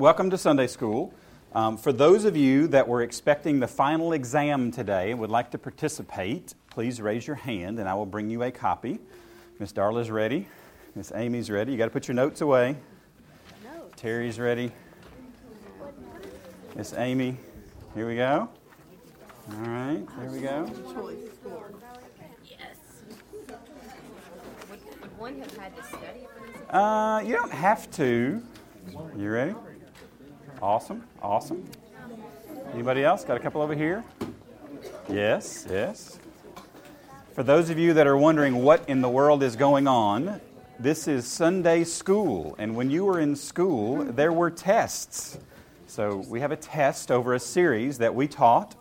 welcome to Sunday School. Um, for those of you that were expecting the final exam today and would like to participate, please raise your hand and I will bring you a copy. Miss Darla's ready. Miss Amy's ready. You got to put your notes away. Terry's ready. Miss Amy, here we go. All right, here we go. Yes. Would, would one have had to study for this? Uh, you don't have to. You ready? Awesome, awesome. Anybody else? Got a couple over here? Yes, yes. For those of you that are wondering what in the world is going on, this is Sunday school. And when you were in school, there were tests. So we have a test over a series that we taught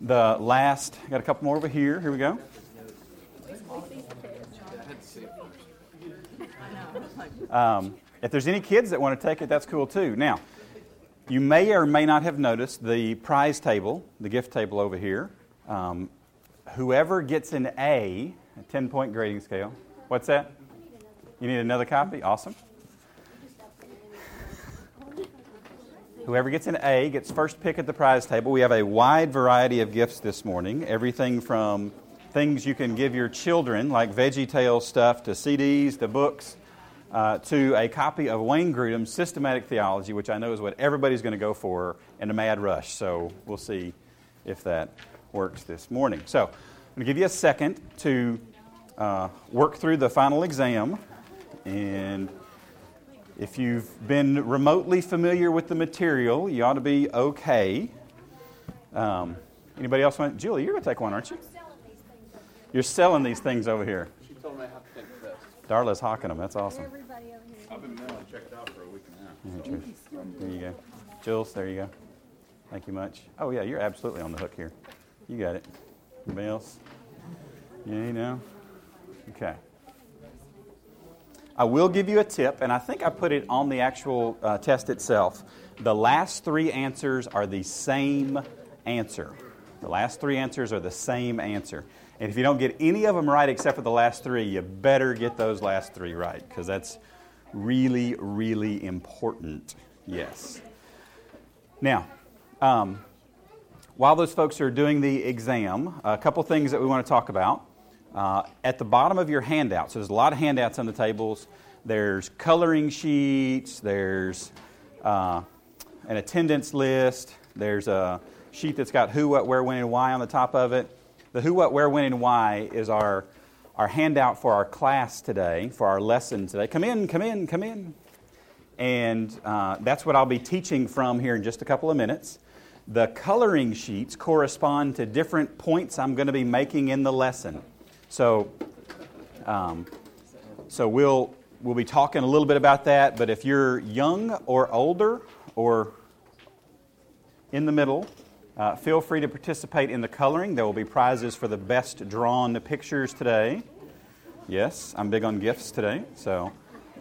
the last, got a couple more over here. Here we go. Um, if there's any kids that want to take it, that's cool too. Now, you may or may not have noticed the prize table, the gift table over here. Um, whoever gets an A, a 10 point grading scale, what's that? You need another copy? Awesome. Whoever gets an A gets first pick at the prize table. We have a wide variety of gifts this morning. Everything from things you can give your children, like Veggie Tales stuff, to CDs, to books, uh, to a copy of Wayne Grudem's Systematic Theology, which I know is what everybody's going to go for in a mad rush. So we'll see if that works this morning. So I'm going to give you a second to uh, work through the final exam. And if you've been remotely familiar with the material, you ought to be okay. Um, anybody else want? Julie, you're going to take one, aren't you? You're selling these things over here. She told me I have to take the test. Darla's hawking them. That's awesome. I've been mailing checked out for a week and a half. Here, Trish. There you go. Jules, there you go. Thank you much. Oh, yeah, you're absolutely on the hook here. You got it. Anybody else? Yeah, you know? Okay. I will give you a tip, and I think I put it on the actual uh, test itself. The last three answers are the same answer. The last three answers are the same answer. And if you don't get any of them right except for the last three, you better get those last three right because that's really, really important. Yes. Now, um, while those folks are doing the exam, a couple things that we want to talk about. Uh, at the bottom of your handout, so there's a lot of handouts on the tables. There's coloring sheets, there's uh, an attendance list, there's a sheet that's got who, what, where, when, and why on the top of it. The who, what, where, when, and why is our, our handout for our class today, for our lesson today. Come in, come in, come in. And uh, that's what I'll be teaching from here in just a couple of minutes. The coloring sheets correspond to different points I'm going to be making in the lesson. So, um, so we'll, we'll be talking a little bit about that. But if you're young or older or in the middle, uh, feel free to participate in the coloring. There will be prizes for the best drawn pictures today. Yes, I'm big on gifts today, so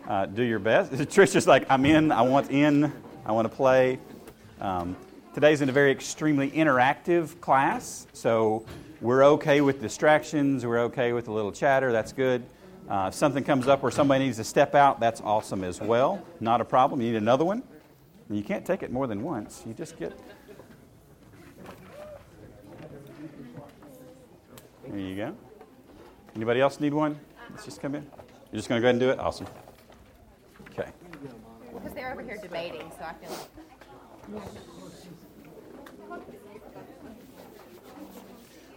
uh, do your best. Trisha's like, I'm in, I want in, I want to play. Um, today's in a very extremely interactive class, so we're okay with distractions, we're okay with a little chatter, that's good. Uh, if something comes up where somebody needs to step out, that's awesome as well. Not a problem. You need another one? You can't take it more than once. You just get. There you go. Anybody else need one? Let's just come in. You're just going to go ahead and do it? Awesome. Okay. Because they're over here debating, so I feel like.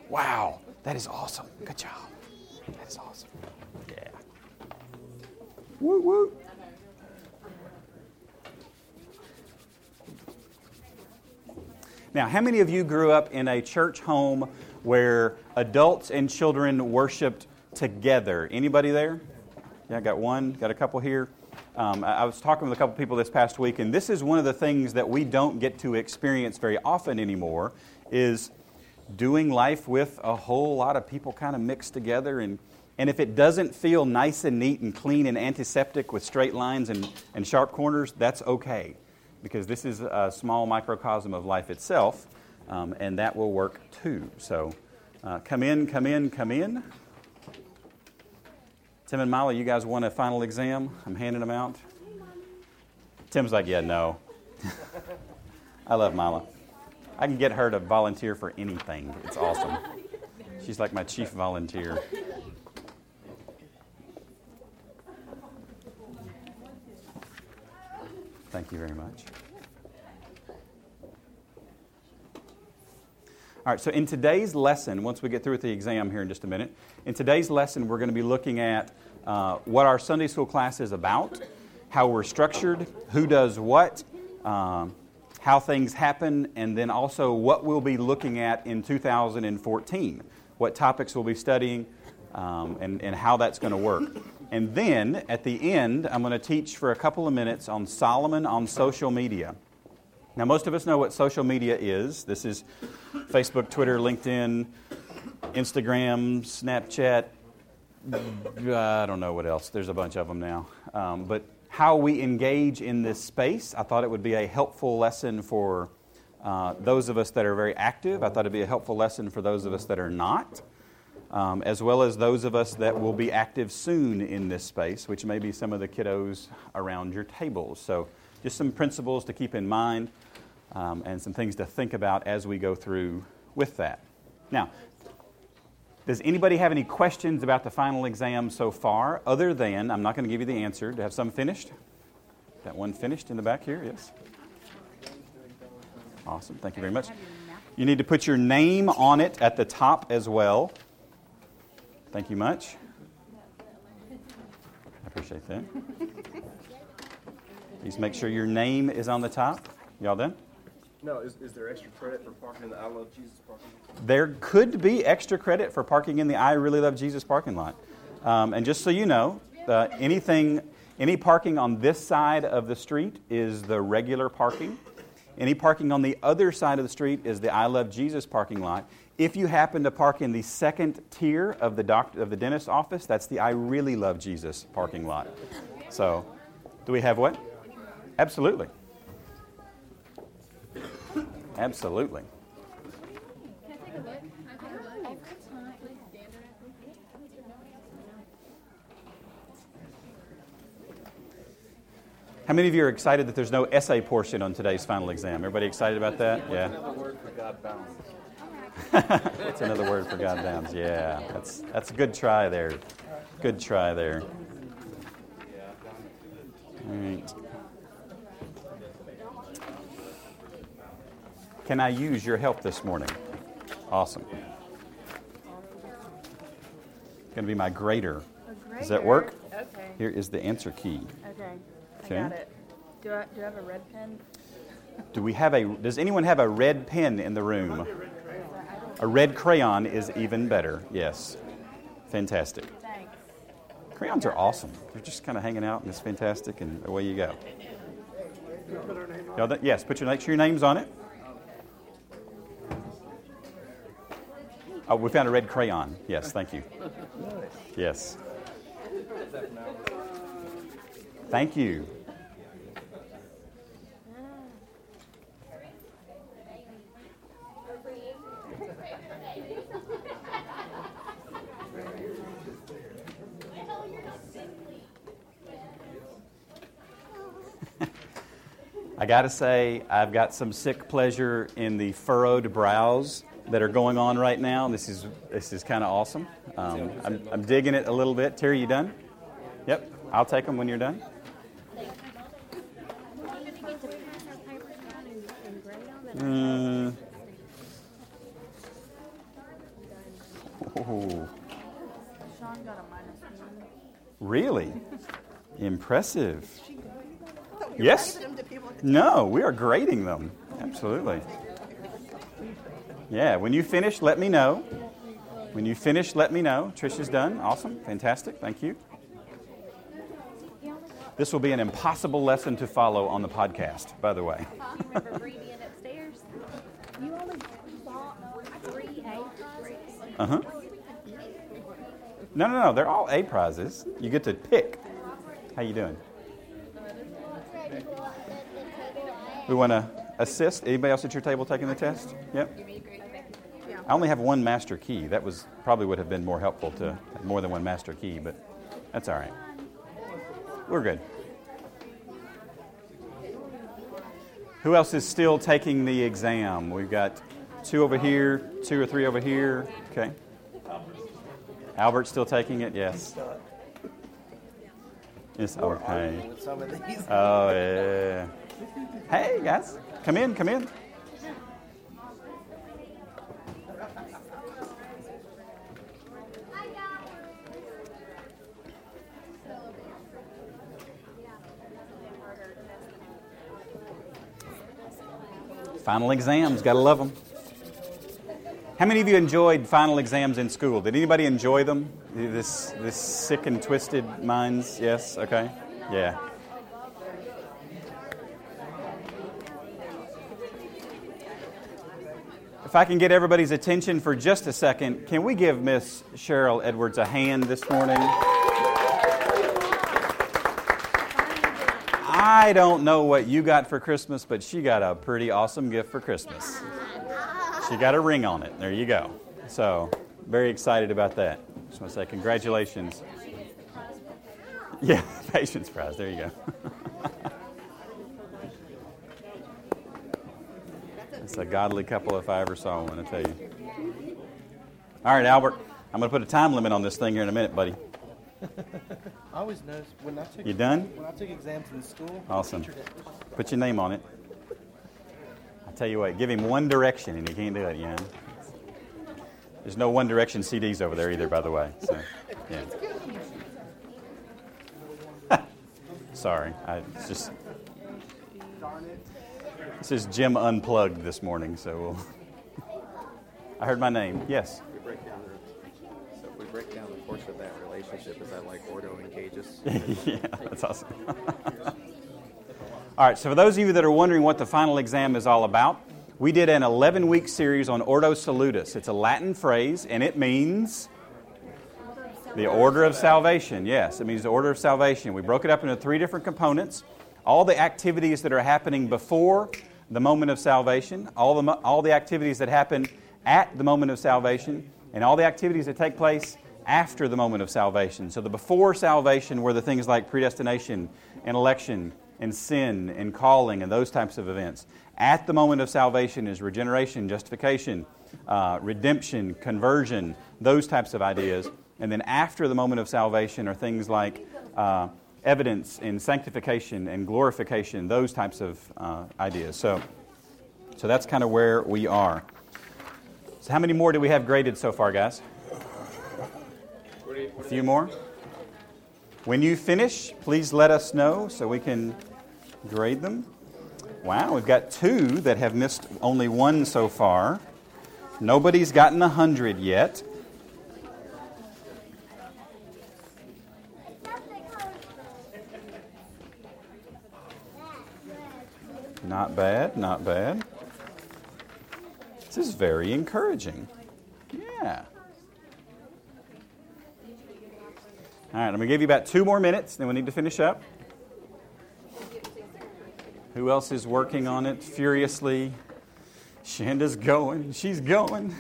Wow. That is awesome. Good job. That is awesome. Yeah. Woo woo. Now, how many of you grew up in a church home where adults and children worshiped together? Anybody there? Yeah, I got one, got a couple here. Um, I was talking with a couple people this past week, and this is one of the things that we don't get to experience very often anymore. Is doing life with a whole lot of people kind of mixed together and and if it doesn't feel nice and neat and clean and antiseptic with straight lines and, and sharp corners, that's okay. Because this is a small microcosm of life itself, um, and that will work too. So uh, come in, come in, come in. Tim and Molly, you guys want a final exam? I'm handing them out. Tim's like, yeah, no. I love Mila. I can get her to volunteer for anything. It's awesome. She's like my chief volunteer. Thank you very much. All right, so in today's lesson, once we get through with the exam here in just a minute, in today's lesson, we're going to be looking at uh, what our Sunday school class is about, how we're structured, who does what, um, how things happen, and then also what we'll be looking at in 2014, what topics we'll be studying, um, and, and how that's going to work. And then at the end, I'm going to teach for a couple of minutes on Solomon on social media. Now, most of us know what social media is. This is Facebook, Twitter, LinkedIn, Instagram, Snapchat. I don't know what else. There's a bunch of them now. Um, but how we engage in this space, I thought it would be a helpful lesson for uh, those of us that are very active. I thought it'd be a helpful lesson for those of us that are not, um, as well as those of us that will be active soon in this space, which may be some of the kiddos around your tables. So, just some principles to keep in mind um, and some things to think about as we go through with that. Now, does anybody have any questions about the final exam so far, other than, I'm not going to give you the answer, to have some finished? That one finished in the back here, yes? Awesome, thank you very much. You need to put your name on it at the top as well. Thank you much. I appreciate that. Please make sure your name is on the top. Y'all done? No, is, is there extra credit for parking in the I Love Jesus parking lot? There could be extra credit for parking in the I Really Love Jesus parking lot. Um, and just so you know, uh, anything, any parking on this side of the street is the regular parking. Any parking on the other side of the street is the I Love Jesus parking lot. If you happen to park in the second tier of the doctor, of the dentist office, that's the I Really Love Jesus parking lot. So, do we have what? Absolutely. Look? How many of you are excited that there's no essay portion on today's final exam? Everybody excited about that? Yeah. Another word for God bound. That's another word for God bounds. Yeah, that's that's a good try there. Good try there. All right. Can I use your help this morning? Awesome. It's Going to be my grader. Does that work? Okay. Here is the answer key. Okay. Okay. I got it. Do I, do I have a red pen? Do we have a? Does anyone have a red pen in the room? A red crayon is even better. Yes. Fantastic. Thanks. Crayons are awesome. They're just kind of hanging out, and it's fantastic, and away you go. Y'all yes, put your make sure your name's on it. Oh, we found a red crayon. Yes, thank you. Yes. Thank you. I got to say, I've got some sick pleasure in the furrowed brows that are going on right now. This is this is kind of awesome. Um, I'm, I'm digging it a little bit. Terry, you done? Yep. I'll take them when you're done. Mm. Oh, Sean got a minus one. really? Impressive. Yes. No, we are grading them. Absolutely. Yeah, when you finish, let me know. When you finish, let me know. Trish is done. Awesome. Fantastic. Thank you. This will be an impossible lesson to follow on the podcast, by the way. You remember Bree being upstairs? You only bought three A prizes? Uh huh. No, no, no. They're all A prizes. You get to pick. How you doing? We want to assist. Anybody else at your table taking the test? Yep. I only have one master key. That was probably would have been more helpful to have more than one master key, but that's all right. We're good. Who else is still taking the exam? We've got two over here, two or three over here. Okay. Albert's still taking it? Yes. It's okay. With some of these. Oh, yeah. Hey, guys. Come in, come in. Final exams, gotta love them. How many of you enjoyed final exams in school? Did anybody enjoy them? This, this sick and twisted minds? Yes? Okay. Yeah. If I can get everybody's attention for just a second, can we give Miss Cheryl Edwards a hand this morning? I don't know what you got for Christmas, but she got a pretty awesome gift for Christmas. She got a ring on it. There you go. So, very excited about that. Just want to say congratulations. Yeah, patience prize. There you go. It's a godly couple if I ever saw one, I tell you. All right, Albert, I'm going to put a time limit on this thing here in a minute, buddy. I always noticed when I took You done? when I took exams in school. Awesome. Put your name on it. I tell you what, give him one direction and he can't do it, you know. There's no One Direction CDs over there either, by the way. So, yeah. Sorry, I just. This is Jim Unplugged this morning, so we'll. I heard my name. Yes. We break down the, so if we break down the course of that relationship, is that like Ordo and Cages? yeah, that's awesome. all right, so for those of you that are wondering what the final exam is all about, we did an 11 week series on Ordo Salutis. It's a Latin phrase, and it means the order of salvation. Yes, it means the order of salvation. We broke it up into three different components all the activities that are happening before the moment of salvation, all the, all the activities that happen at the moment of salvation, and all the activities that take place after the moment of salvation. So the before salvation were the things like predestination and election and sin and calling and those types of events. At the moment of salvation is regeneration, justification, uh, redemption, conversion, those types of ideas. And then after the moment of salvation are things like uh, evidence and sanctification and glorification, those types of uh, ideas. So, so that's kind of where we are. So, how many more do we have graded so far, guys? A few more? When you finish, please let us know so we can grade them. Wow, we've got two that have missed only one so far. Nobody's gotten a 100 yet. Not bad, not bad. This is very encouraging. Yeah. All right, I'm going to give you about two more minutes, then we need to finish up. Who else is working on it furiously? Shanda's going. She's going.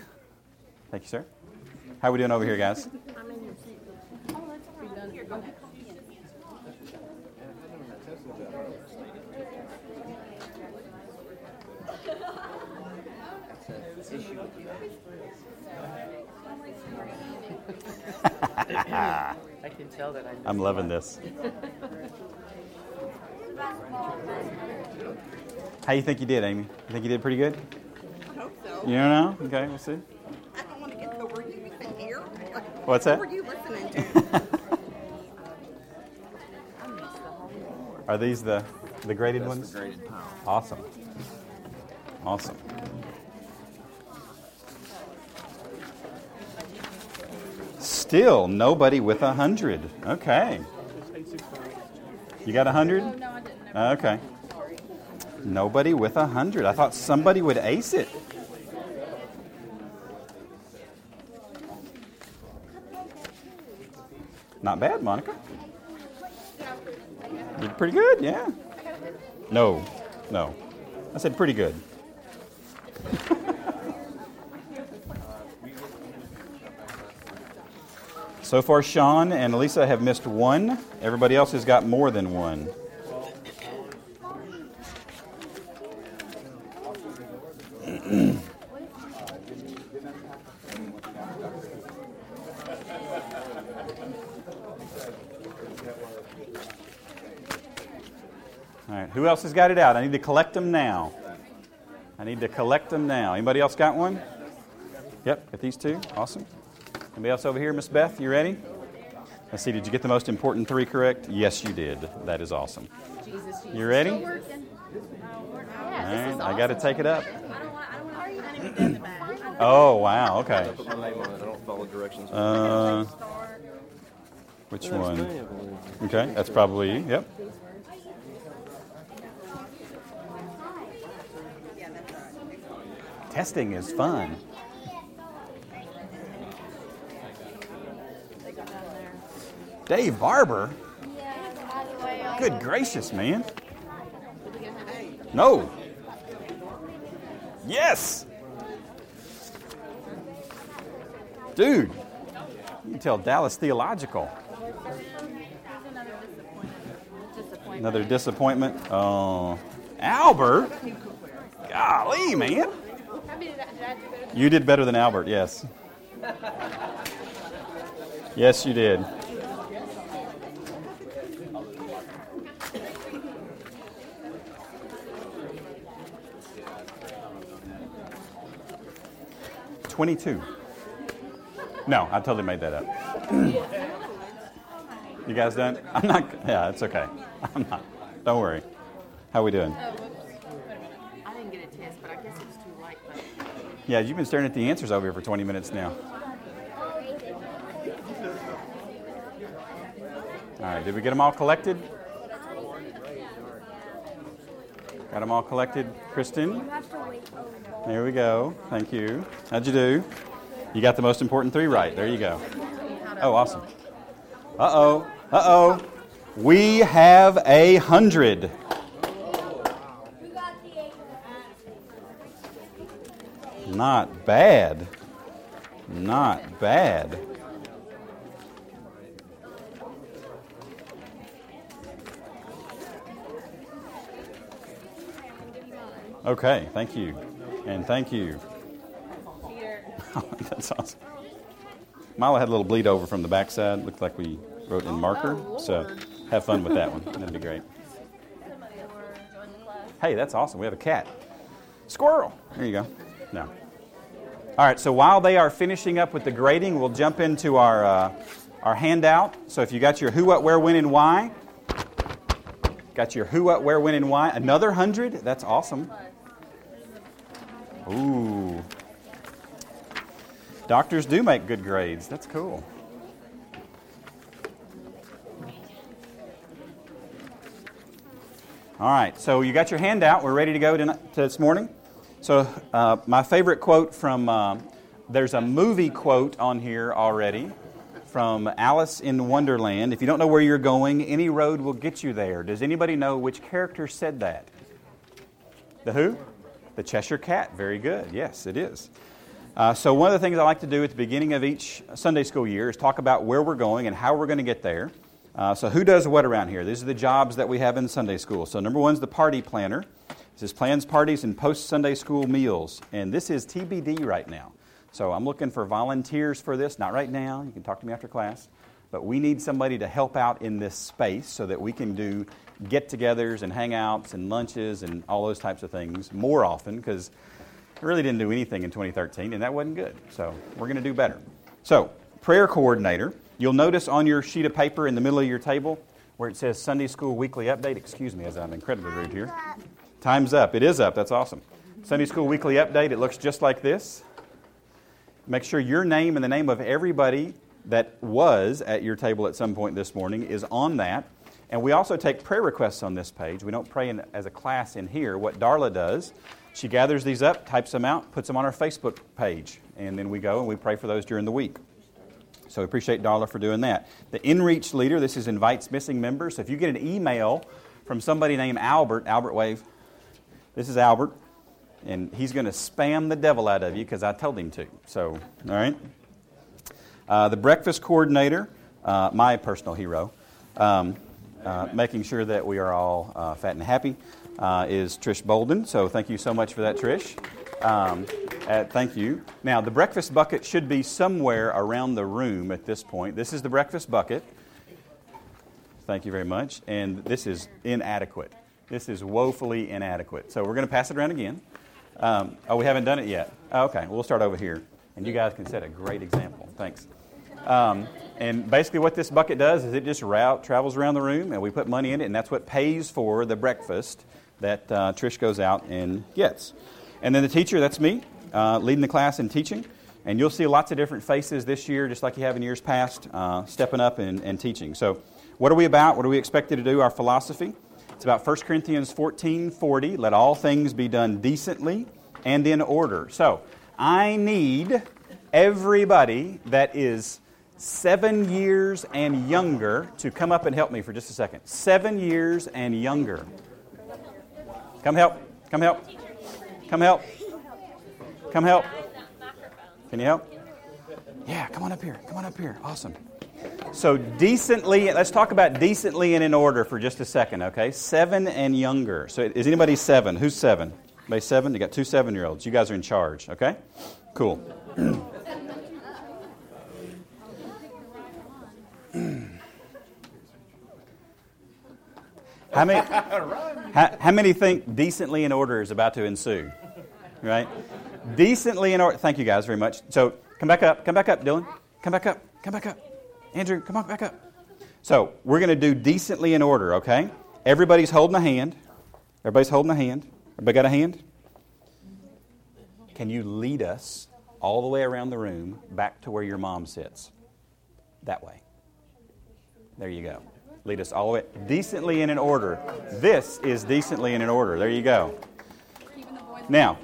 Thank you, sir. How are we doing over here, guys? I can tell that I I'm loving this. How you think you did, Amy? You think you did pretty good? I hope so. You don't know? Okay, we'll see. I don't want to get, so were you even here? What's that? What were you listening to? Are these the the graded That's ones? the graded. Awesome. Awesome. Still nobody with a hundred. Okay. You got a hundred? Oh, no, I didn't. Okay. Nobody with a hundred. I thought somebody would ace it. Not bad, Monica. Did pretty good, yeah. No, no. I said pretty good. so far, Sean and Elisa have missed one. Everybody else has got more than one. All right, who else has got it out? I need to collect them now. I need to collect them now. Anybody else got one? Yep, got these two. Awesome. Anybody else over here? Miss Beth, you ready? Let's see, did you get the most important three correct? Yes, you did. That is awesome. You ready? All Working. right, I got to take it up. I don't want, I don't want. Oh, wow, okay. I put my name on it. I don't follow directions. Uh, which one? me, I believe. Okay, that's probably you. Yep. Testing is fun. Dave Barber? Good gracious, man. No. Yes. Dude, you can tell Dallas Theological. Another disappointment. Oh, Albert. Golly, man. You did better than Albert, yes. Yes, you did. Twenty-two. No, I totally made that up. you guys done? I'm not. Yeah, it's okay. I'm not. Don't worry. How we doing? I didn't get a test, but I guess it was too late. Yeah, you've been staring at the answers over here for 20 minutes now. All right, did we get them all collected? Got them all collected, Kristen? There we go. Thank you. How'd you do? You got the most important three right. There you go. Oh, awesome. Uh oh. Uh oh. We have a hundred. Not bad. Not bad. Okay, thank you. And thank you. That's awesome. Milo had a little bleed over from the backside. Looked like we wrote in marker. So have fun with that one. That'd be great. Hey, that's awesome. We have a cat. Squirrel. There you go. No. All right, so while they are finishing up with the grading, we'll jump into our, uh, our handout. So if you got your who, what, where, when, and why, got your who, what, where, when, and why. Another 100? That's awesome. Ooh. Doctors do make good grades. That's cool. All right, so you got your handout. We're ready to go to, this morning. So, uh, my favorite quote from uh, there's a movie quote on here already from Alice in Wonderland. If you don't know where you're going, any road will get you there. Does anybody know which character said that? The who? The Cheshire Cat. Very good. Yes, it is. Uh, so, one of the things I like to do at the beginning of each Sunday school year is talk about where we're going and how we're going to get there. Uh, so, who does what around here? These are the jobs that we have in Sunday school. So, number one is the party planner. This is plans, parties, and post Sunday school meals. And this is TBD right now. So, I'm looking for volunteers for this. Not right now. You can talk to me after class. But we need somebody to help out in this space so that we can do get togethers and hangouts and lunches and all those types of things more often because I really didn't do anything in 2013 and that wasn't good. So we're going to do better. So, prayer coordinator, you'll notice on your sheet of paper in the middle of your table where it says Sunday School Weekly Update. Excuse me as I'm incredibly rude here. Time's up. It is up. That's awesome. Sunday School Weekly Update. It looks just like this. Make sure your name and the name of everybody that was at your table at some point this morning is on that. And we also take prayer requests on this page. We don't pray in, as a class in here. What Darla does, she gathers these up, types them out, puts them on our Facebook page, and then we go and we pray for those during the week. So we appreciate Darla for doing that. The InReach leader, this is invites missing members. So if you get an email from somebody named Albert, Albert Wave, this is Albert, and he's going to spam the devil out of you because I told him to. So, all right. Uh, the breakfast coordinator, uh, my personal hero, um, uh, making sure that we are all uh, fat and happy. uh, is Trish Bolden. So thank you so much for that, Trish. Um, uh, thank you. Now, the breakfast bucket should be somewhere around the room at this point. This is the breakfast bucket. Thank you very much. And this is inadequate. This is woefully inadequate. So we're going to pass it around again. Um, oh, we haven't done it yet. Okay, we'll start over here. And you guys can set a great example. Thanks. Um, and basically, what this bucket does is it just route, travels around the room, and we put money in it, and that's what pays for the breakfast that uh, Trish goes out and gets. And then the teacher, that's me, uh, leading the class and teaching. And you'll see lots of different faces this year, just like you have in years past, uh, stepping up and, and teaching. So, what are we about? What are we expected to do? Our philosophy. It's about 1 Corinthians 14 40. Let all things be done decently and in order. So, I need everybody that is seven years and younger to come up and help me for just a second. Seven years and younger. Come help. Come help. Come help. Come help. Can you help? Yeah, come on up here. Come on up here. Awesome. So, decently, let's talk about decently and in order for just a second, okay? Seven and younger. So, is anybody seven? Who's seven? Anybody seven? You got two seven year olds. You guys are in charge, okay? Cool. How many, how, how, many think decently in order is about to ensue? Right? Decently in order. Thank you guys very much. So come back up. Come back up, Dylan. Come back up. Come back up. Andrew, come on back up. So we're going to do decently in order, okay? Everybody's holding a hand. Everybody's holding a hand. Everybody got a hand? Can you lead us all the way around the room back to where your mom sits? That way. There you go. Lead us all the way decently and in order. This is decently and in order. There you go. Now,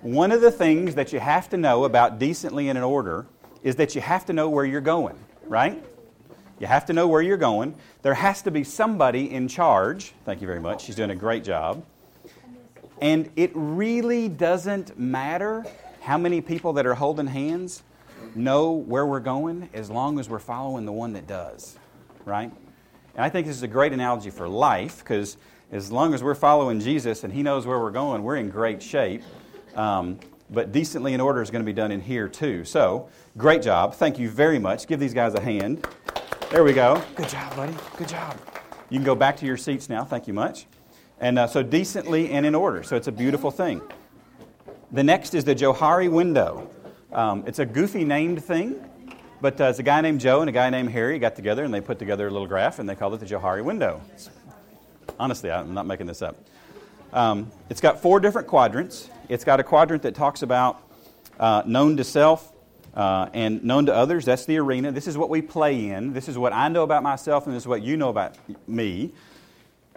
one of the things that you have to know about decently and in order is that you have to know where you're going, right? You have to know where you're going. There has to be somebody in charge. Thank you very much. She's doing a great job. And it really doesn't matter how many people that are holding hands know where we're going as long as we're following the one that does, right? And I think this is a great analogy for life because as long as we're following Jesus and He knows where we're going, we're in great shape. Um, but decently in order is going to be done in here too. So, great job. Thank you very much. Give these guys a hand. There we go. Good job, buddy. Good job. You can go back to your seats now. Thank you much. And uh, so, decently and in order. So, it's a beautiful thing. The next is the Johari window. Um, it's a goofy named thing, but uh, it's a guy named Joe and a guy named Harry got together and they put together a little graph and they called it the Johari window. Honestly, I'm not making this up. Um, it's got four different quadrants. It's got a quadrant that talks about uh, known to self uh, and known to others. That's the arena. This is what we play in. This is what I know about myself, and this is what you know about me.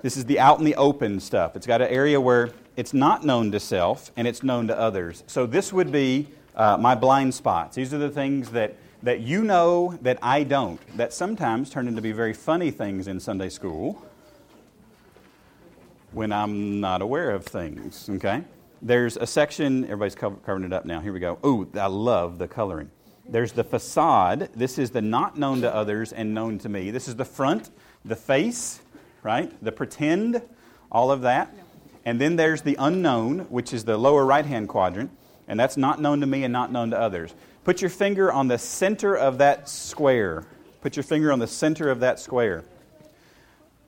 This is the out in the open stuff. It's got an area where it's not known to self and it's known to others. So this would be uh, my blind spots. These are the things that that you know that I don't, that sometimes turn into be very funny things in Sunday school when I'm not aware of things, okay? There's a section, everybody's covering it up now. Here we go. Ooh, I love the coloring. There's the facade. This is the not known to others and known to me. This is the front, the face, right? The pretend, all of that. And then there's the unknown, which is the lower right hand quadrant, and that's not known to me and not known to others. Put your finger on the center of that square. Put your finger on the center of that square.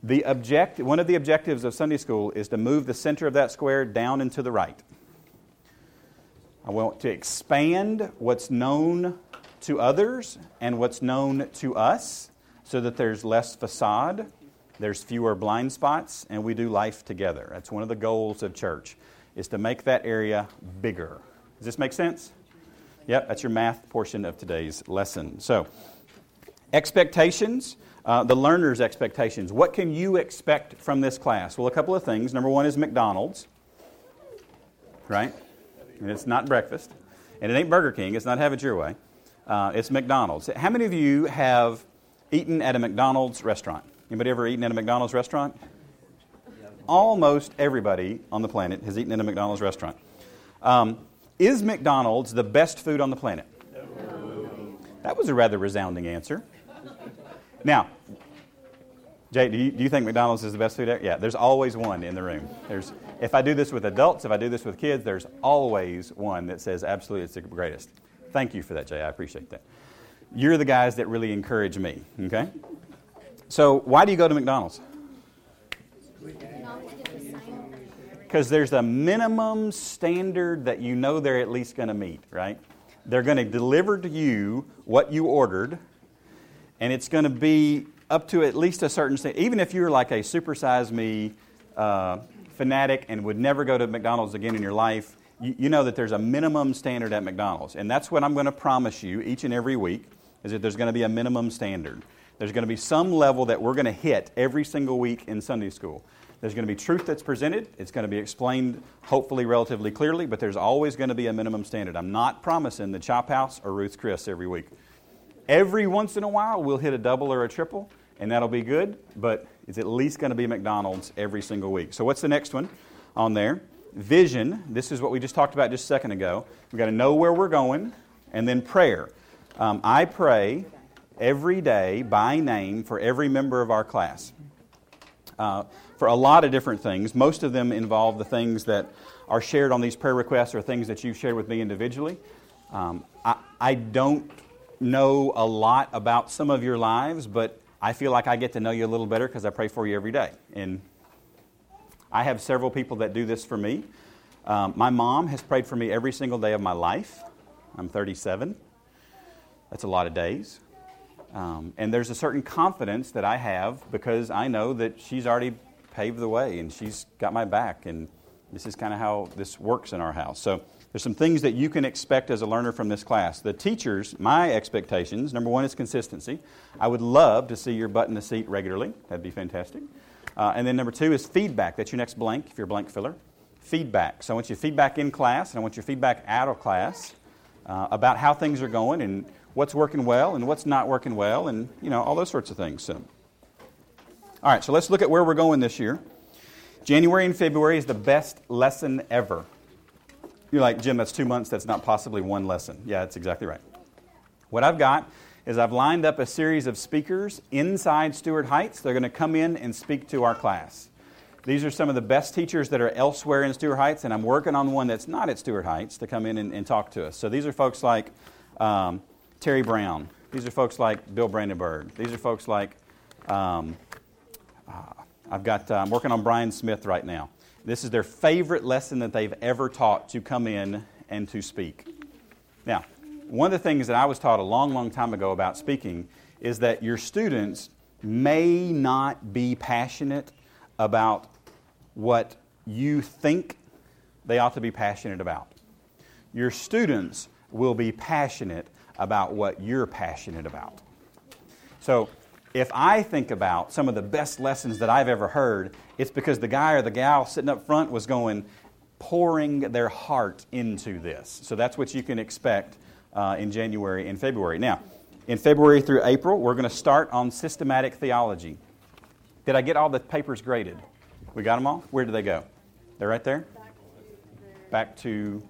The object, one of the objectives of Sunday school is to move the center of that square down and to the right. I want to expand what's known to others and what's known to us so that there's less facade, there's fewer blind spots, and we do life together. That's one of the goals of church, is to make that area bigger. Does this make sense? Yep, that's your math portion of today's lesson. So, expectations, uh, the learner's expectations. What can you expect from this class? Well, a couple of things. Number one is McDonald's, right? And it's not breakfast. And it ain't Burger King. It's not have it your way. Uh, it's McDonald's. How many of you have eaten at a McDonald's restaurant? Anybody ever eaten at a McDonald's restaurant? Almost everybody on the planet has eaten at a McDonald's restaurant. Um, is McDonald's the best food on the planet? That was a rather resounding answer. Now, Jay, do you, do you think McDonald's is the best food ever? Yeah, there's always one in the room. There's, if I do this with adults, if I do this with kids, there's always one that says absolutely it's the greatest. Thank you for that, Jay. I appreciate that. You're the guys that really encourage me, okay? So, why do you go to McDonald's? Because there's a minimum standard that you know they're at least going to meet, right? They're going to deliver to you what you ordered, and it's going to be up to at least a certain standard. Even if you're like a supersize me uh, fanatic and would never go to McDonald's again in your life, you, you know that there's a minimum standard at McDonald's. And that's what I'm going to promise you each and every week, is that there's going to be a minimum standard. There's going to be some level that we're going to hit every single week in Sunday school. There's going to be truth that's presented. It's going to be explained, hopefully, relatively clearly, but there's always going to be a minimum standard. I'm not promising the Chop House or Ruth's Chris every week. Every once in a while, we'll hit a double or a triple, and that'll be good, but it's at least going to be McDonald's every single week. So, what's the next one on there? Vision. This is what we just talked about just a second ago. We've got to know where we're going, and then prayer. Um, I pray every day by name for every member of our class. Uh, for a lot of different things. Most of them involve the things that are shared on these prayer requests or things that you've shared with me individually. Um, I, I don't know a lot about some of your lives, but I feel like I get to know you a little better because I pray for you every day. And I have several people that do this for me. Um, my mom has prayed for me every single day of my life. I'm 37. That's a lot of days. Um, and there's a certain confidence that I have because I know that she's already paved the way and she's got my back. And this is kind of how this works in our house. So there's some things that you can expect as a learner from this class. The teachers, my expectations number one is consistency. I would love to see your butt in the seat regularly, that'd be fantastic. Uh, and then number two is feedback. That's your next blank if you're a blank filler. Feedback. So I want you feedback in class and I want your feedback out of class uh, about how things are going and what's working well and what's not working well and you know all those sorts of things. So, all right, so let's look at where we're going this year. January and February is the best lesson ever. You're like, Jim, that's two months. That's not possibly one lesson. Yeah, that's exactly right. What I've got is I've lined up a series of speakers inside Stuart Heights. They're going to come in and speak to our class. These are some of the best teachers that are elsewhere in Stuart Heights, and I'm working on one that's not at Stuart Heights to come in and, and talk to us. So these are folks like um, Terry Brown. These are folks like Bill Brandenburg. These are folks like um, uh, I've got. Uh, I'm working on Brian Smith right now. This is their favorite lesson that they've ever taught to come in and to speak. Now, one of the things that I was taught a long, long time ago about speaking is that your students may not be passionate about what you think they ought to be passionate about. Your students will be passionate about what you're passionate about. So, if I think about some of the best lessons that I've ever heard, it's because the guy or the gal sitting up front was going, pouring their heart into this. So that's what you can expect uh, in January and February. Now, in February through April, we're going to start on systematic theology. Did I get all the papers graded? We got them all? Where did they go? They're right there? Back to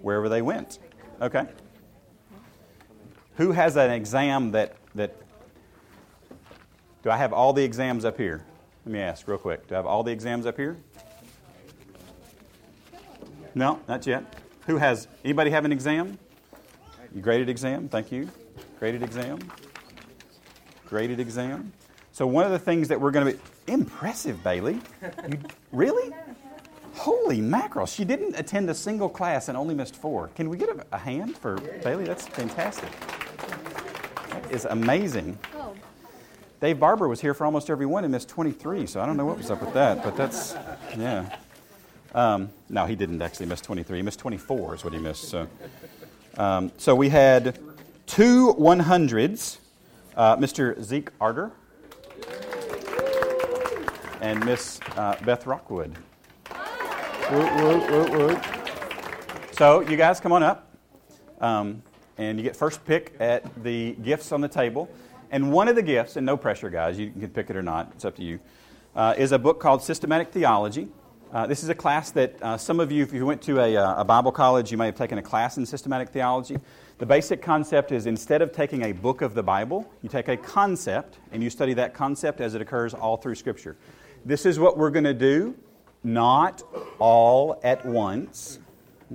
wherever they went. Okay. Who has an exam that, that do I have all the exams up here? Let me ask real quick. Do I have all the exams up here? No, not yet. Who has anybody have an exam? You graded exam, thank you. Graded exam. Graded exam. So one of the things that we're going to be impressive, Bailey. You, really? Holy mackerel! She didn't attend a single class and only missed four. Can we get a, a hand for Bailey? That's fantastic. That is amazing. Dave Barber was here for almost every one and missed 23, so I don't know what was up with that, but that's, yeah. Um, no, he didn't actually miss 23. He missed 24 is what he missed. So, um, so we had two 100s, uh, Mr. Zeke Arter and Miss uh, Beth Rockwood. So you guys come on up, um, and you get first pick at the gifts on the table. And one of the gifts, and no pressure, guys, you can pick it or not, it's up to you, uh, is a book called Systematic Theology. Uh, this is a class that uh, some of you, if you went to a, uh, a, Bible college, you may have taken a class in systematic theology. The basic concept is instead of taking a book of the Bible, you take a concept and you study that concept as it occurs all through Scripture. This is what we're going to do, not all at once.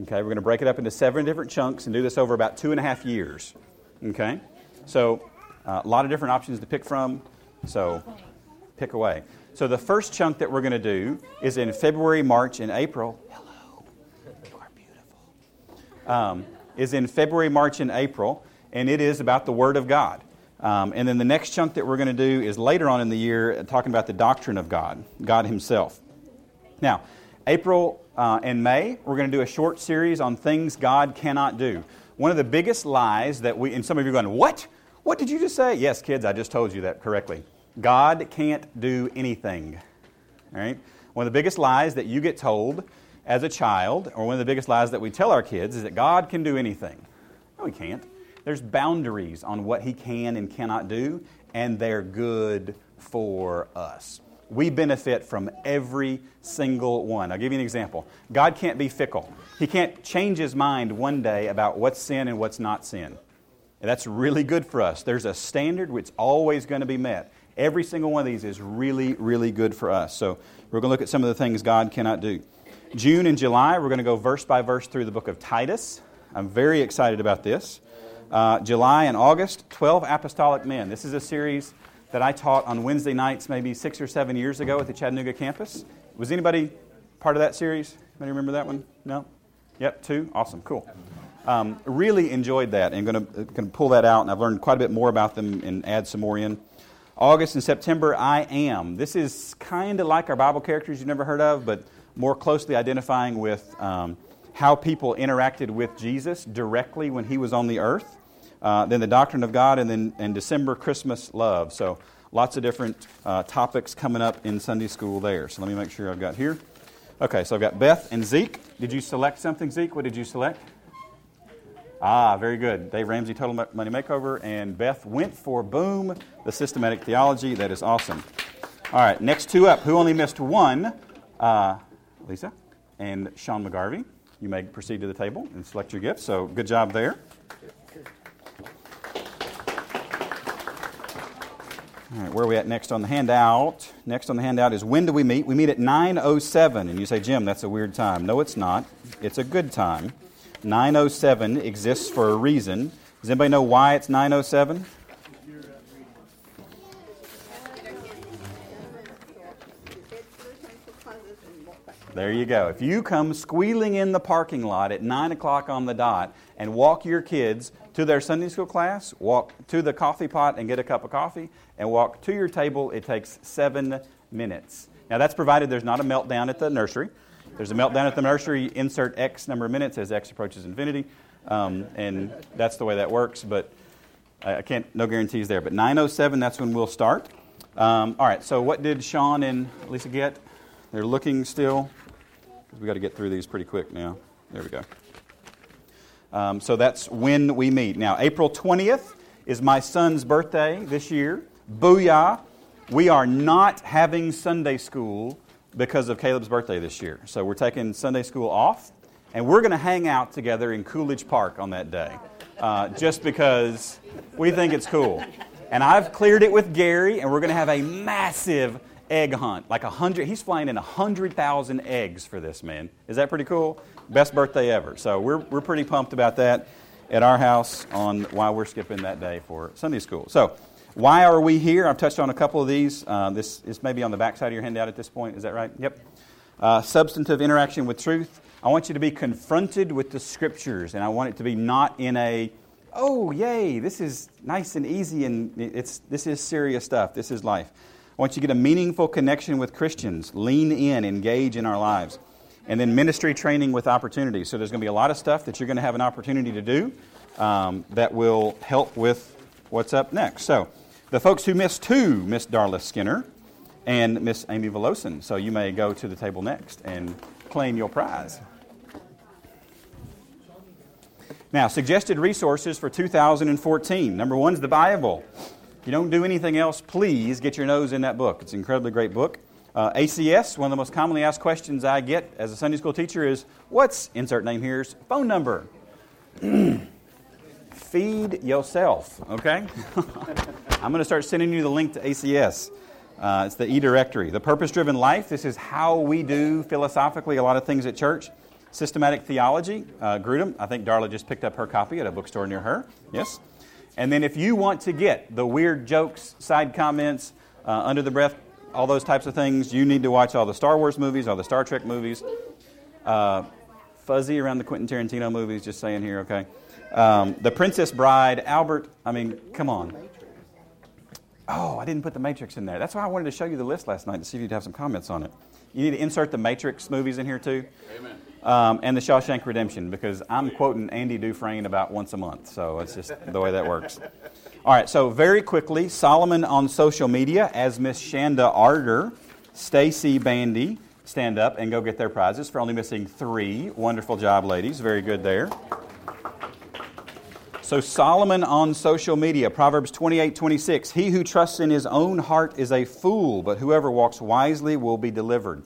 Okay, we're going to break it up into seven different chunks and do this over about two and a half years. Okay, so uh, a lot of different options to pick from. So pick away. So the first chunk that we're going to do is in February, March, and April. Hello, you are beautiful. Um, is in February, March, and April, and it is about the Word of God. Um, and then the next chunk that we're going to do is later on in the year, talking about the doctrine of God, God Himself. Now, April uh, and May, we're going to do a short series on things God cannot do. One of the biggest lies that we, and some of you are going, What? What did you just say? Yes, kids, I just told you that correctly. God can't do anything. All right? One of the biggest lies that you get told as a child, or one of the biggest lies that we tell our kids, is that God can do anything. No, He can't. There's boundaries on what He can and cannot do, and they're good for us. We benefit from every single one. I'll give you an example. God can't be fickle. He can't change his mind one day about what's sin and what's not sin. And that's really good for us. There's a standard which always going to be met. Every single one of these is really, really good for us. So we're going to look at some of the things God cannot do. June and July, we're going to go verse by verse through the book of Titus. I'm very excited about this. Uh, July and August, 12 Apostolic Men. This is a series that I taught on Wednesday nights maybe six or seven years ago at the Chattanooga campus. Was anybody part of that series? Anybody remember that one? No? Yep, two? Awesome, cool. Um, really enjoyed that and going to, going to pull that out, and I've learned quite a bit more about them and add some more in. August and September, I am. This is kind of like our Bible characters you've never heard of, but more closely identifying with um, how people interacted with Jesus directly when he was on the earth. Uh, then the doctrine of God, and then and December, Christmas, love. So lots of different uh, topics coming up in Sunday school there. So let me make sure I've got here. Okay, so I've got Beth and Zeke. Did you select something, Zeke? What did you select? Ah, very good. Dave Ramsey, Total Money Makeover, and Beth went for Boom, the systematic theology. That is awesome. All right, next two up. Who only missed one? Uh, Lisa and Sean McGarvey. You may proceed to the table and select your gift. So good job there. All right, where are we at next on the handout? Next on the handout is when do we meet? We meet at 9.07. And you say, Jim, that's a weird time. No, it's not. It's a good time. 907 exists for a reason. Does anybody know why it's 907? There you go. If you come squealing in the parking lot at 9 o'clock on the dot and walk your kids to their Sunday school class, walk to the coffee pot and get a cup of coffee, and walk to your table, it takes seven minutes. Now, that's provided there's not a meltdown at the nursery. There's a meltdown at the nursery, insert X number of minutes as X approaches infinity. Um, and that's the way that works, but I, can't, no guarantees there. But 9.07, that's when we'll start. Um, all right, so what did Sean and Lisa get? They're looking still. because We've got to get through these pretty quick now. There we go. Um, so that's when we meet. Now, April 20th is my son's birthday this year. Booyah! We are not having Sunday school because of Caleb's birthday this year. So we're taking Sunday school off, and we're going to hang out together in Coolidge Park on that day, uh, just because we think it's cool. And I've cleared it with Gary, and we're going to have a massive egg hunt. Like a hundred, he's flying in a hundred thousand eggs for this man. Is that pretty cool? Best birthday ever. So we're we're pretty pumped about that at our house on why we're skipping that day for Sunday school. So why are we here? I've touched on a couple of these. Uh, this is maybe on the back side of your handout at this point. Is that right? Yep. Uh, substantive interaction with truth. I want you to be confronted with the scriptures, and I want it to be not in a, oh, yay, this is nice and easy, and it's, this is serious stuff. This is life. I want you to get a meaningful connection with Christians, lean in, engage in our lives. And then ministry training with opportunities. So there's going to be a lot of stuff that you're going to have an opportunity to do um, that will help with what's up next. So, the folks who missed two, Miss Darla Skinner and Miss Amy Velosin. So you may go to the table next and claim your prize. Now, suggested resources for 2014. Number one is the Bible. If you don't do anything else, please get your nose in that book. It's an incredibly great book. Uh, ACS, one of the most commonly asked questions I get as a Sunday school teacher is what's, insert name here's, phone number? Feed yourself, okay? I'm going to start sending you the link to ACS. Uh, it's the e directory. The purpose driven life, this is how we do philosophically a lot of things at church. Systematic theology, uh, Grudem. I think Darla just picked up her copy at a bookstore near her. Yes. And then if you want to get the weird jokes, side comments, uh, under the breath, all those types of things, you need to watch all the Star Wars movies, all the Star Trek movies. Uh, fuzzy around the Quentin Tarantino movies, just saying here, okay? Um, the Princess Bride, Albert, I mean, come on. Oh, I didn't put the Matrix in there. That's why I wanted to show you the list last night to see if you'd have some comments on it. You need to insert the Matrix movies in here too. Amen. Um, and the Shawshank Redemption because I'm quoting Andy Dufresne about once a month, so it's just the way that works. All right, so very quickly, Solomon on social media as Miss Shanda Arder, Stacy Bandy, stand up and go get their prizes for only missing three. Wonderful job, ladies. Very good there. So Solomon on social media, Proverbs 28, 26. He who trusts in his own heart is a fool, but whoever walks wisely will be delivered.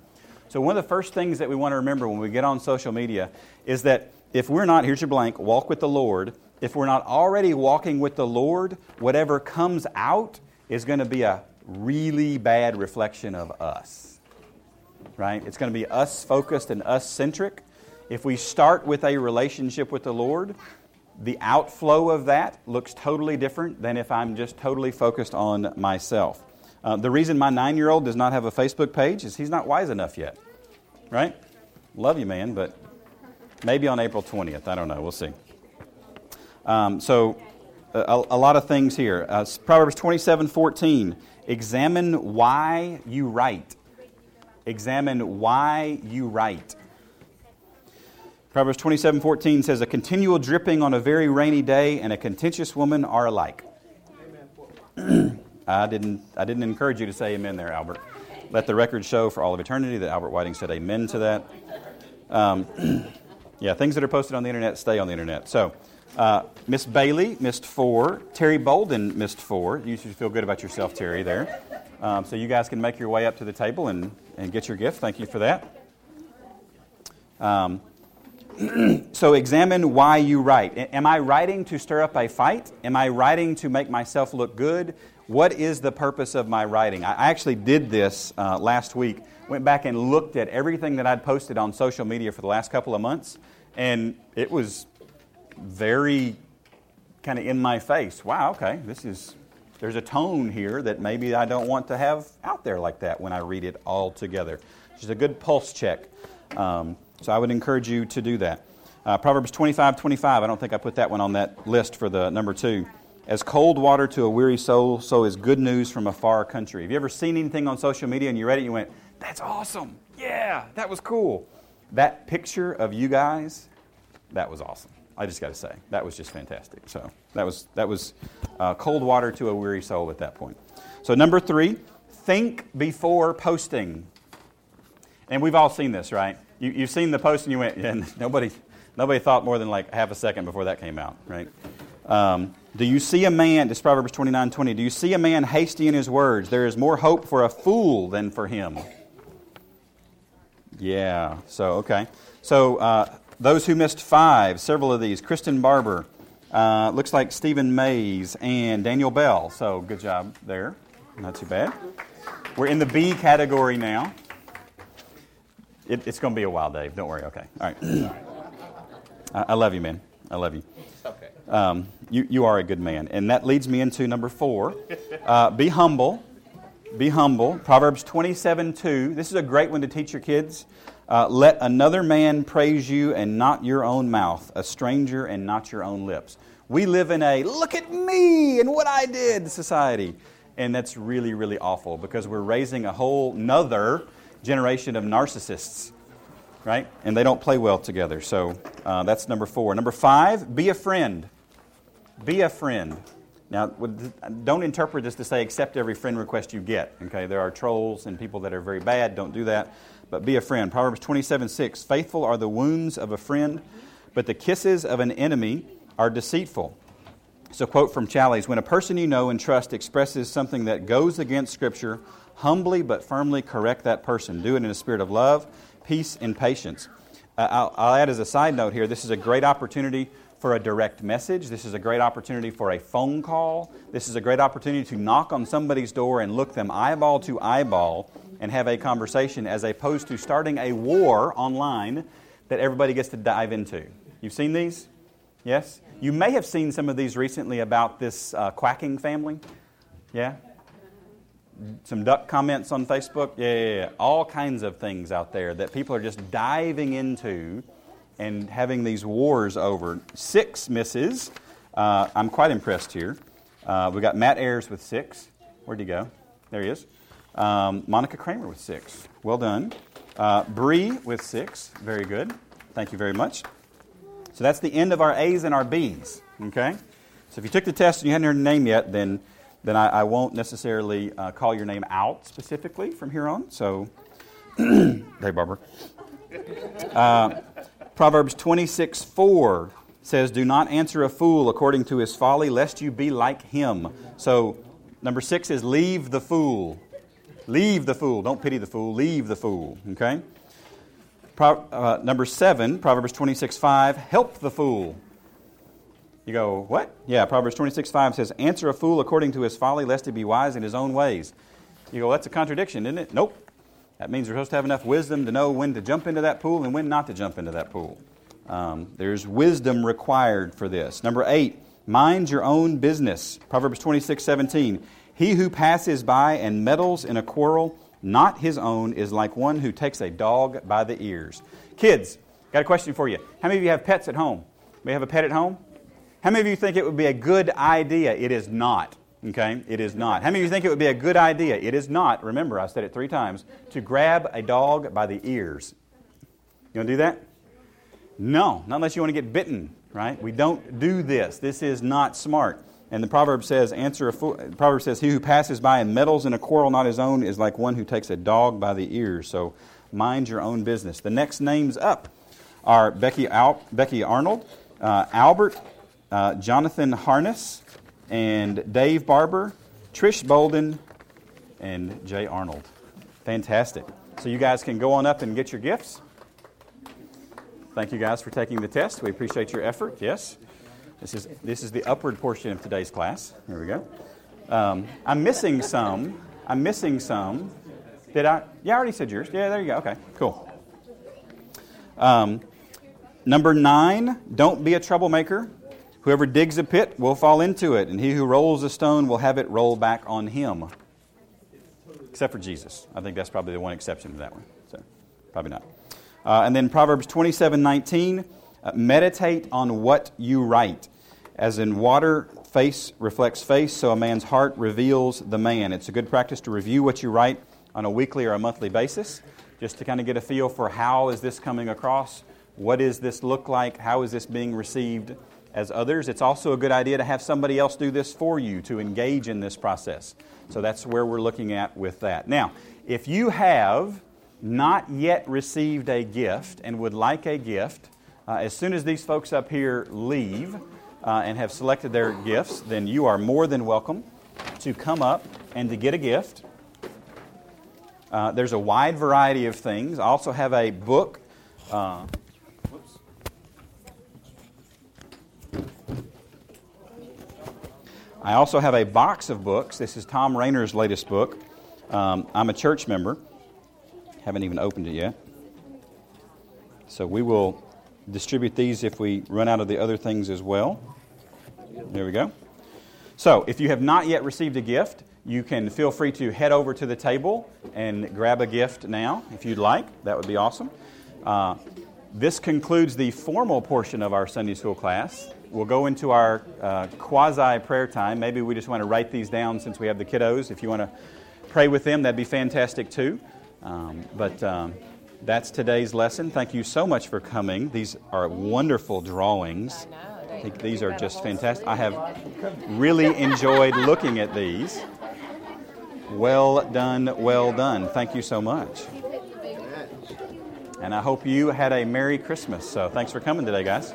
So one of the first things that we want to remember when we get on social media is that if we're not, here's your blank, walk with the Lord, if we're not already walking with the Lord, whatever comes out is going to be a really bad reflection of us. Right? It's going to be us focused and us centric. If we start with a relationship with the Lord, the outflow of that looks totally different than if I'm just totally focused on myself. Uh, the reason my nine year old does not have a Facebook page is he's not wise enough yet. Right? Love you, man, but maybe on April 20th. I don't know. We'll see. Um, so, a, a, lot of things here. Uh, Proverbs 27 14. Examine why you write. Examine why you write. Proverbs 27 14 says, A continual dripping on a very rainy day and a contentious woman are alike. I, didn't, I didn't encourage you to say amen there, Albert. Let the record show for all of eternity that Albert Whiting said amen to that. Um, yeah, things that are posted on the internet stay on the internet. So, uh, Miss Bailey missed four. Terry Bolden missed four. You should feel good about yourself, Terry, there. Um, so, you guys can make your way up to the table and, and get your gift. Thank you for that. Um, so examine why you write. Am I writing to stir up a fight? Am I writing to make myself look good? What is the purpose of my writing? I actually did this uh, last week. Went back and looked at everything that I'd posted on social media for the last couple of months, and it was very kind of in my face. Wow, okay, this is there's a tone here that maybe I don't want to have out there like that when I read it all together. Is a good pulse check. Um, so I would encourage you to do that. Uh, Proverbs 25 25, I don't think I put that one on that list for the number two. As cold water to a weary soul, so is good news from a far country. Have you ever seen anything on social media and you read it and you went, that's awesome. Yeah, that was cool. That picture of you guys, that was awesome. I just got to say, that was just fantastic. So that was, that was uh, cold water to a weary soul at that point. So, number three, think before posting. And we've all seen this, right? you, you've seen the post and you went, yeah, nobody, nobody thought more than like half a second before that came out, right? Um, do you see a man, this Proverbs 29 20, do you see a man hasty in his words? There is more hope for a fool than for him. Yeah, so, okay. So, uh, those who missed five, several of these, Kristen Barber, uh, looks like Stephen Mays, and Daniel Bell. So, good job there. Not too bad. We're in the B category now. It, it's going to be a while, Dave. Don't worry. Okay. All right. I, I love you, man. I love you. Okay. Um, you, you are a good man. And that leads me into number four. Uh, be humble. Be humble. Proverbs 27 2. This is a great one to teach your kids. Uh, Let another man praise you and not your own mouth, a stranger and not your own lips. We live in a look at me and what I did society. And that's really, really awful because we're raising a whole nother generation of narcissists, right? And they don't play well together. So uh, that's number four. Number five, be a friend. Be a friend. Now, don't interpret this to say accept every friend request you get. Okay, there are trolls and people that are very bad. Don't do that. But be a friend. Proverbs 27 6. Faithful are the wounds of a friend, but the kisses of an enemy are deceitful. So, quote from Challies When a person you know and trust expresses something that goes against Scripture, Humbly but firmly correct that person. Do it in a spirit of love, peace, and patience. Uh, I'll, I'll add as a side note here this is a great opportunity for a direct message. This is a great opportunity for a phone call. This is a great opportunity to knock on somebody's door and look them eyeball to eyeball and have a conversation as opposed to starting a war online that everybody gets to dive into. You've seen these? Yes? You may have seen some of these recently about this uh, quacking family. Yeah? Some duck comments on Facebook. Yeah, yeah, yeah. All kinds of things out there that people are just diving into and having these wars over. Six misses. Uh, I'm quite impressed here. Uh, we got Matt Ayers with six. Where'd he go? There he is. Um, Monica Kramer with six. Well done. Uh, Bree with six. Very good. Thank you very much. So that's the end of our A's and our B's. Okay? So if you took the test and you hadn't heard your name yet, then, then I, I won't necessarily uh, call your name out specifically from here on. So, hey, Barbara. Uh, Proverbs 26 4 says, Do not answer a fool according to his folly, lest you be like him. So, number six is leave the fool. Leave the fool. Don't pity the fool. Leave the fool. Okay? Pro, uh, number seven, Proverbs 26 5, help the fool. You go, what? Yeah, Proverbs 26 5 says, Answer a fool according to his folly, lest he be wise in his own ways. You go, that's a contradiction, isn't it? Nope. That means we're supposed to have enough wisdom to know when to jump into that pool and when not to jump into that pool. Um, there's wisdom required for this. Number eight, mind your own business. Proverbs 26 17. He who passes by and meddles in a quarrel, not his own, is like one who takes a dog by the ears. Kids, got a question for you. How many of you have pets at home? May have a pet at home? How many of you think it would be a good idea? It is not. Okay? It is not. How many of you think it would be a good idea? It is not. Remember, I said it three times to grab a dog by the ears. You want to do that? No, not unless you want to get bitten, right? We don't do this. This is not smart. And the proverb says, "Answer a fool." The proverb says, "He who passes by and meddles in a quarrel not his own is like one who takes a dog by the ears." So, mind your own business. The next names up are Becky Al- Becky Arnold, uh, Albert, uh, Jonathan Harness, and Dave Barber, Trish Bolden, and Jay Arnold. Fantastic. So you guys can go on up and get your gifts. Thank you guys for taking the test. We appreciate your effort. Yes. This is, this is the upward portion of today's class. Here we go. Um, I'm missing some. I'm missing some. Did I? Yeah, I already said yours. Yeah, there you go. Okay, cool. Um, number nine, don't be a troublemaker. Whoever digs a pit will fall into it, and he who rolls a stone will have it roll back on him. Except for Jesus. I think that's probably the one exception to that one. So, probably not. Uh, and then Proverbs 27 19, uh, meditate on what you write. As in water, face reflects face, so a man's heart reveals the man. It's a good practice to review what you write on a weekly or a monthly basis, just to kind of get a feel for how is this coming across? What does this look like? How is this being received as others? It's also a good idea to have somebody else do this for you to engage in this process. So that's where we're looking at with that. Now, if you have not yet received a gift and would like a gift, uh, as soon as these folks up here leave uh, and have selected their gifts, then you are more than welcome to come up and to get a gift. Uh, there's a wide variety of things. I also have a book. Uh. I also have a box of books. This is Thom Rainer's latest book. Um, I'm a church member. Haven't even opened it yet. So we will distribute these if we run out of the other things as well. There we go. So if you have not yet received a gift, you can feel free to head over to the table and grab a gift now if you'd like. That would be awesome. Uh, this concludes the formal portion of our Sunday school class. We'll go into our uh, quasi prayer time. Maybe we just want to write these down since we have the kiddos. If you want to pray with them, that'd be fantastic too. Um, but um, that's today's lesson. Thank you so much for coming. These are wonderful drawings. I think these are just fantastic. I have really enjoyed looking at these. Well done, well done. Thank you so much. And I hope you had a Merry Christmas. So thanks for coming today, guys.